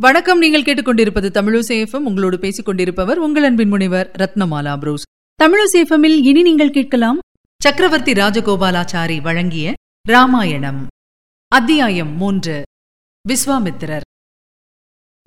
வணக்கம். நீங்கள் கேட்டுக்கொண்டிருப்பது தமிழசேஃபம் உங்களோடு பேசிக் கொண்டிருப்பவர் உங்கள் அன்பின் முனைவர் ரத்னமாலா புரூஸ். தமிழசேஃபமில் இனி நீங்கள் கேட்கலாம் சக்கரவர்த்தி ராஜகோபாலாச்சாரி வழங்கிய ராமாயணம். அத்தியாயம் மூன்று. விஸ்வாமித்திரர்.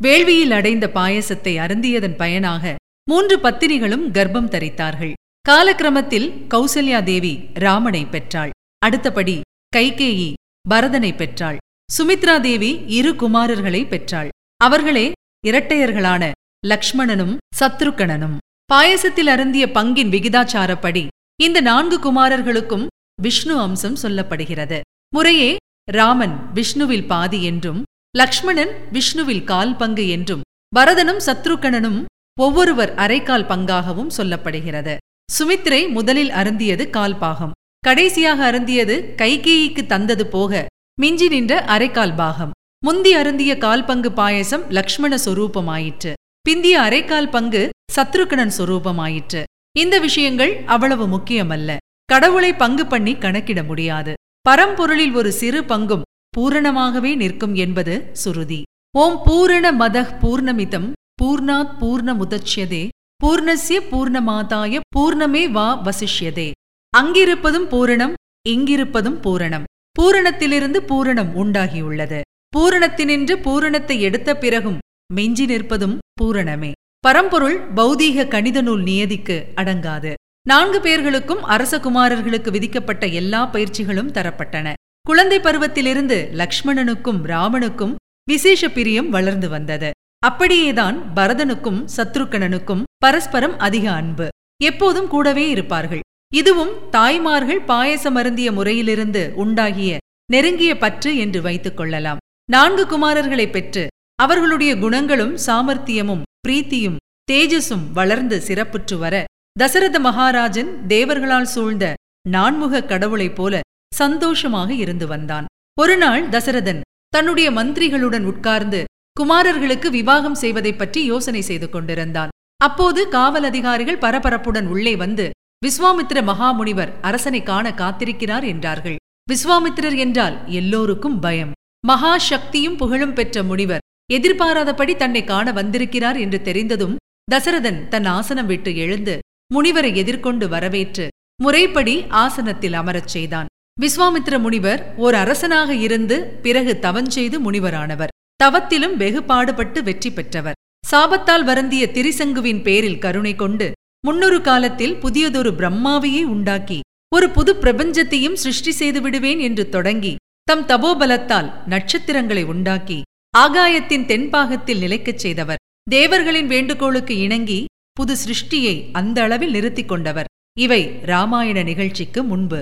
வேள்வியில் அடைந்த பாயசத்தை அருந்தியதன் பயனாக மூன்று பத்தினிகளும் கர்ப்பம் தரித்தார்கள். காலக்கிரமத்தில் கௌசல்யா தேவி ராமனை பெற்றாள். அடுத்தபடி கைகேயி பரதனை பெற்றாள். சுமித்ரா தேவி இரு குமாரர்களை பெற்றாள். அவர்களே இரட்டையர்களான லக்ஷ்மணனும் சத்ருக்கணனும். பாயசத்தில் அருந்திய பங்கின் விகிதாச்சாரப்படி இந்த நான்கு குமாரர்களுக்கும் விஷ்ணு அம்சம் சொல்லப்படுகிறது. முறையே ராமன் விஷ்ணுவில் பாதி என்றும் லக்ஷ்மணன் விஷ்ணுவில் கால் பங்கு என்றும் பரதனும் சத்ருக்கணனும் ஒவ்வொருவர் அரைக்கால் பங்காகவும் சொல்லப்படுகிறது. சுமித்ரை முதலில் அருந்தியது கால் பாகம். கடைசியாக அருந்தியது கைகேயிக்கு தந்தது போக மிஞ்சி நின்ற அரைக்கால் பாகம். முந்தி அருந்திய கால் பங்கு பாயசம் லக்ஷ்மண சொரூபமாயிற்று. பிந்திய அரைக்கால் பங்கு சத்ருகணன் சொரூபமாயிற்று. இந்த விஷயங்கள் அவ்வளவு முக்கியமல்ல. கடவுளை பங்கு பண்ணி கணக்கிட முடியாது. பரம்பொருளில் ஒரு சிறு பங்கும் பூரணமாகவே நிற்கும் என்பது சுருதி. ஓம் பூரண மதஹ் பூர்ணமிதம் பூர்ணாத் பூர்ணமுதட்சியதே பூர்ணசிய பூர்ணமாதாய பூர்ணமே வா வசிஷ்யதே. அங்கிருப்பதும் பூரணம் இங்கிருப்பதும் பூரணம். பூரணத்திலிருந்து பூரணம் உண்டாகியுள்ளது. பூரணத்தினின்று பூரணத்தை எடுத்த பிறகும் மெஞ்சி நிற்பதும் பூரணமே. பரம்பொருள் பௌதீக கணித நூல் நியதிக்கு அடங்காது. நான்கு பேர்களுக்கும் அரசகுமாரர்களுக்கு விதிக்கப்பட்ட எல்லா பயிற்சிகளும் தரப்பட்டன. குழந்தை பருவத்திலிருந்து லக்ஷ்மணனுக்கும் ராமனுக்கும் விசேஷ பிரியம் வளர்ந்து வந்தது. அப்படியேதான் பரதனுக்கும் சத்ருக்கணனுக்கும் பரஸ்பரம் அதிக அன்பு. எப்போதும் கூடவே இருப்பார்கள். இதுவும் தாய்மார்கள் பாயசமருந்திய முறையிலிருந்து உண்டாகிய நெருங்கிய பற்று என்று வைத்துக் கொள்ளலாம். நான்கு குமாரர்களை பெற்று அவர்களுடைய குணங்களும் சாமர்த்தியமும் பிரீத்தியும் தேஜஸும் வளர்ந்து சிறப்புற்று வர தசரத மகாராஜன் தேவர்களால் சூழ்ந்த நான்முக கடவுளைப் போல சந்தோஷமாக இருந்து வந்தான். ஒருநாள் தசரதன் தன்னுடைய மந்திரிகளுடன் உட்கார்ந்து குமாரர்களுக்கு விவாகம் செய்வதைப் பற்றி யோசனை செய்து கொண்டிருந்தான். அப்போது காவல் அதிகாரிகள் பரபரப்புடன் உள்ளே வந்து விஸ்வாமித்திர மகாமுனிவர் அரசனை காண காத்திருக்கிறார் என்றார்கள். விஸ்வாமித்திரர் என்றால் எல்லோருக்கும் பயம். மகா சக்தியும் புகழும் பெற்ற முனிவர். எதிர்பாராதபடி தன்னை காண வந்திருக்கிறார் என்று தெரிந்ததும் தசரதன் தன் ஆசனம் விட்டு எழுந்து முனிவரை எதிர்கொண்டு வரவேற்று முறைப்படி ஆசனத்தில் அமரச் செய்தான். விஸ்வாமித்திர முனிவர் ஓர் அரசனாக இருந்து பிறகு தவஞ்செய்து முனிவரானவர். தவத்திலும் வெகு பாடுபட்டு வெற்றி பெற்றவர். சாபத்தால் வருந்திய திரிசங்குவின் பேரில் கருணை கொண்டு முன்னொரு காலத்தில் புதியதொரு பிரம்மாவையே உண்டாக்கி ஒரு புது பிரபஞ்சத்தையும் சிருஷ்டி செய்து விடுவேன் என்று தொடங்கி தம் தபோபலத்தால் நட்சத்திரங்களை உண்டாக்கி ஆகாயத்தின் தென்பாகத்தில் நிலைக்கச் செய்தவர். தேவர்களின் வேண்டுகோளுக்கு இணங்கி புது சிருஷ்டியை அந்த அளவில் நிறுத்திக் கொண்டவர். இவை ராமாயண நிகழ்ச்சிக்கு முன்பு.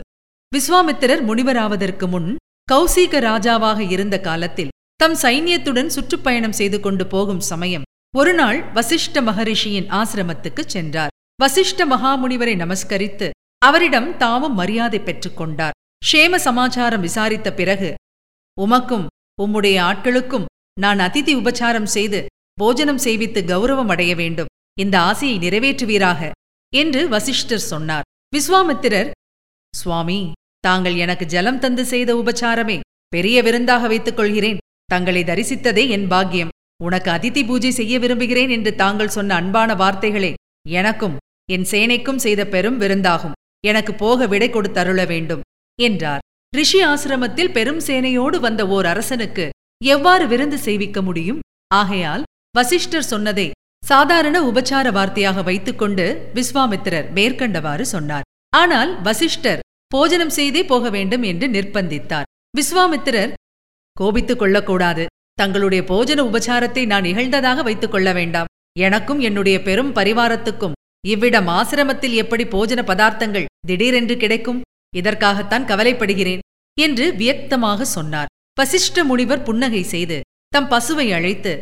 விஸ்வாமித்திரர் முனிவராவதற்கு முன் கௌசீக ராஜாவாக இருந்த காலத்தில் தம் சைன்யத்துடன் சுற்றுப்பயணம் செய்து கொண்டு போகும் சமயம் ஒருநாள் வசிஷ்ட மகரிஷியின் ஆசிரமத்துக்குச் சென்றார். வசிஷ்ட மகாமுனிவரை நமஸ்கரித்து அவரிடம் தாமும் மரியாதை பெற்றுக்கொண்டார் ஷேம சமாச்சாரம் விசாரித்த பிறகு உமக்கும் உம்முடைய ஆட்களுக்கும் நான் அதிதி உபச்சாரம் செய்து போஜனம் செய்வித்து கௌரவம் அடைய வேண்டும். இந்த ஆசையை நிறைவேற்றுவீராக என்று வசிஷ்டர் சொன்னார். விஸ்வாமித்திரர் சுவாமி தாங்கள் எனக்கு ஜலம் தந்து செய்த உபச்சாரமே பெரிய விருந்தாக வைத்துக் கொள்கிறேன். தங்களை தரிசித்ததே என் பாக்கியம். உனக்கு அதிதி பூஜை செய்ய விரும்புகிறேன் என்று தாங்கள் சொன்ன அன்பான வார்த்தைகளே எனக்கும் என் சேனைக்கும் செய்த பெரும் விருந்தாகும். எனக்கு போக விடை கொடுத்தருள வேண்டும். என்றார். ரிஷி ஆசிரமத்தில் பெரும் சேனையோடு வந்த ஓர் அரசனுக்கு எவ்வாறு விருந்து செய்விக்க முடியும்? ஆகையால் வசிஷ்டர் சொன்னதை சாதாரண உபச்சார வார்த்தையாக வைத்துக்கொண்டு விஸ்வாமித்திரர் மேற்கண்டவாறு சொன்னார். ஆனால் வசிஷ்டர் போஜனம் செய்தே போக வேண்டும் என்று நிர்பந்தித்தார் விஸ்வாமித்திரர் கோபித்துக் கொள்ளக்கூடாது. தங்களுடைய போஜன உபச்சாரத்தை நான் இகழ்ந்ததாக வைத்துக் கொள்ள வேண்டாம். எனக்கும் என்னுடைய பெரும் பரிவாரத்துக்கும் இவ்விடம் ஆசிரமத்தில் எப்படி போஜன பதார்த்தங்கள் திடீரென்று கிடைக்கும்? இதற்காகத்தான் கவலைப்படுகிறேன் என்று வியக்தமாக சொன்னார். வசிஷ்ட முனிவர் புன்னகை செய்து தம் பசுவை அழைத்து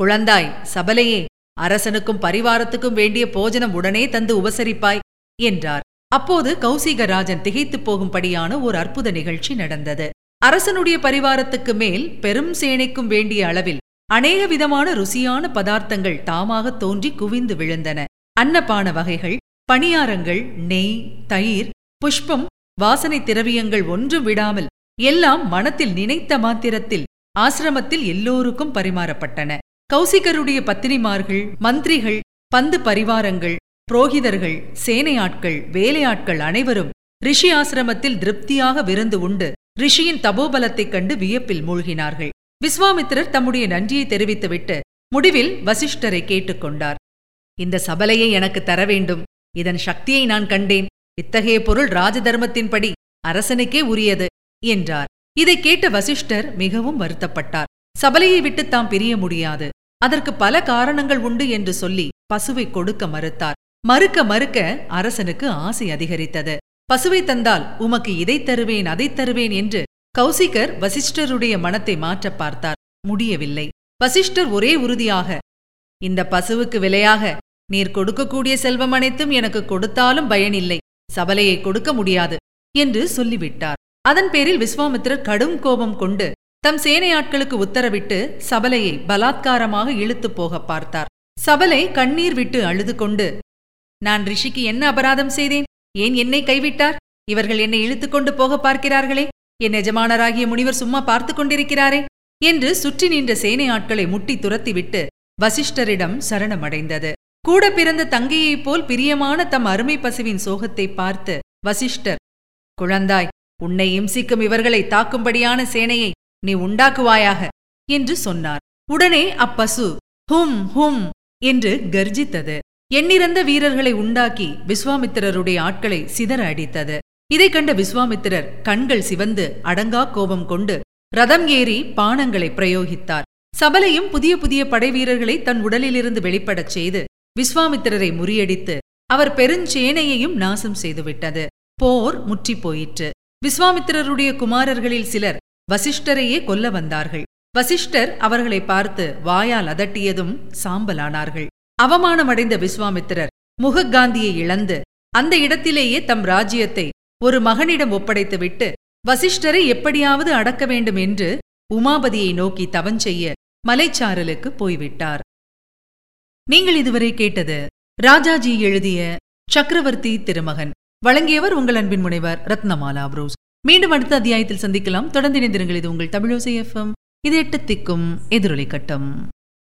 குழந்தாய் சபலையே அரசனுக்கும் பரிவாரத்துக்கும் வேண்டிய போஜனம் உடனே தந்து உபசரிப்பாய் என்றார். அப்போது கௌசிகராஜன் திகைத்துப் போகும்படியான ஒரு அற்புத நிகழ்ச்சி நடந்தது. அரசனுடைய பரிவாரத்துக்கு மேல் பெரும் சேனைக்கும் வேண்டிய அளவில் அநேக விதமான ருசியான பதார்த்தங்கள் தாமாக தோன்றி குவிந்து விழுந்தன. அன்னபான வகைகள் பணியாரங்கள் நெய் தயிர் புஷ்பம் வாசனை திரவியங்கள் ஒன்றும் விடாமல் எல்லாம் மனத்தில் நினைத்த மாத்திரத்தில் ஆசிரமத்தில் எல்லோருக்கும் பரிமாறப்பட்டன. கௌசிகருடைய பத்தினிமார்கள் மந்திரிகள் பந்து பரிவாரங்கள் புரோகிதர்கள் சேனையாட்கள் வேலையாட்கள் அனைவரும் ரிஷி ஆசிரமத்தில் திருப்தியாக விருந்து உண்டு. ரிஷியின் தபோபலத்தைக் கண்டு வியப்பில் மூழ்கினார்கள். விஸ்வாமித்திரர் தம்முடைய நன்றியை தெரிவித்துவிட்டு முடிவில் வசிஷ்டரை கேட்டுக்கொண்டார் இந்த சபலையை எனக்கு தர வேண்டும். இதன் சக்தியை நான் கண்டேன். இத்தகைய பொருள் ராஜதர்மத்தின்படி அரசனுக்கே உரியது என்றார். இதைக் கேட்ட வசிஷ்டர் மிகவும் வருத்தப்பட்டார். சபலையை விட்டு தாம் பிரிய முடியாது. அதற்கு பல காரணங்கள் உண்டு என்று சொல்லி பசுவை கொடுக்க மறுத்தார். மறுக்க மறுக்க அரசனுக்கு ஆசை அதிகரித்தது. பசுவை தந்தால் உமக்கு இதை தருவேன் அதை தருவேன் என்று கௌசிகர் வசிஷ்டருடைய மனத்தை மாற்றப் பார்த்தார். முடியவில்லை. வசிஷ்டர் ஒரே உறுதியாக இந்த பசுவுக்கு விலையாக நீர் கொடுக்கக்கூடிய செல்வம் அனைத்தும் எனக்கு கொடுத்தாலும் பயனில்லை. சபலையை கொடுக்க முடியாது என்று சொல்லிவிட்டார். அதன் பேரில் விஸ்வாமித்திரர் கடும் கோபம் கொண்டு தம் சேனையாட்களுக்கு உத்தரவிட்டு சபலையை பலாத்காரமாக இழுத்துப் போக பார்த்தார். சபலை கண்ணீர் விட்டு அழுது கொண்டு நான் ரிஷிக்கு என்ன அபராதம் செய்தேன்? ஏன் என்னை கைவிட்டார்? இவர்கள் என்னை இழுத்து கொண்டு போக பார்க்கிறார்களே? என் எஜமானராகிய முனிவர் சும்மா பார்த்து கொண்டிருக்கிறாரே? என்று சுற்றி நின்ற சேனை ஆட்களை முட்டி துரத்திவிட்டு வசிஷ்டரிடம் சரணமடைந்தது. கூட பிறந்த தங்கையைப் போல் பிரியமான தம் அருமை பசுவின் சோகத்தை பார்த்து வசிஷ்டர் குழந்தாய் உன்னை இம்சிக்கும் இவர்களை தாக்கும்படியான சேனையை நீ உண்டாக்குவாயாக? என்று சொன்னார். உடனே அப்பசு ஹும் ஹும் என்று கர்ஜித்தது. எண்ணிறந்த வீரர்களை உண்டாக்கி விஸ்வாமித்திரருடைய ஆட்களை சிதற அடித்தது. இதைக் கண்ட விஸ்வாமித்திரர் கண்கள் சிவந்து அடங்கா கோபம் கொண்டு ரதம் ஏறி பானங்களை பிரயோகித்தார். சபலையும் புதிய புதிய படைவீரர்களை தன் உடலிலிருந்து வெளிப்படச் செய்து விஸ்வாமித்திரரை முறியடித்து அவர் பெருஞ்சேனையையும் நாசம் செய்துவிட்டது. போர் முற்றிப் போயிற்று விஸ்வாமித்திரருடைய குமாரர்களில் சிலர் வசிஷ்டரையே கொல்ல வந்தார்கள். வசிஷ்டர் அவர்களை பார்த்து வாயால் அதட்டியதும் சாம்பலானார்கள். அவமானமடைந்த விஸ்வாமித்திரர் முகக்காந்தியை இழந்து அந்த இடத்திலேயே தம் ராஜ்யத்தை ஒரு மகனிடம் ஒப்படைத்துவிட்டு வசிஷ்டரை எப்படியாவது அடக்க வேண்டும் என்று உமாபதியை நோக்கி தவஞ்செய்ய மலைச்சாரலுக்கு போய்விட்டார். நீங்கள் இதுவரை கேட்டது ராஜாஜி எழுதிய சக்கரவர்த்தி திருமகன். வழங்கியவர் உங்கள் அன்பின் முனைவர் ரத்னமாலா புரோஸ். மீண்டும் அடுத்த அத்தியாயத்தில் சந்திக்கலாம். தொடர்ந்து இணைந்திருங்கள். இது உங்கள் தமிழோசை எஃப்எம் இது எட்டு திக்கும் எதிரொலி கட்டம்.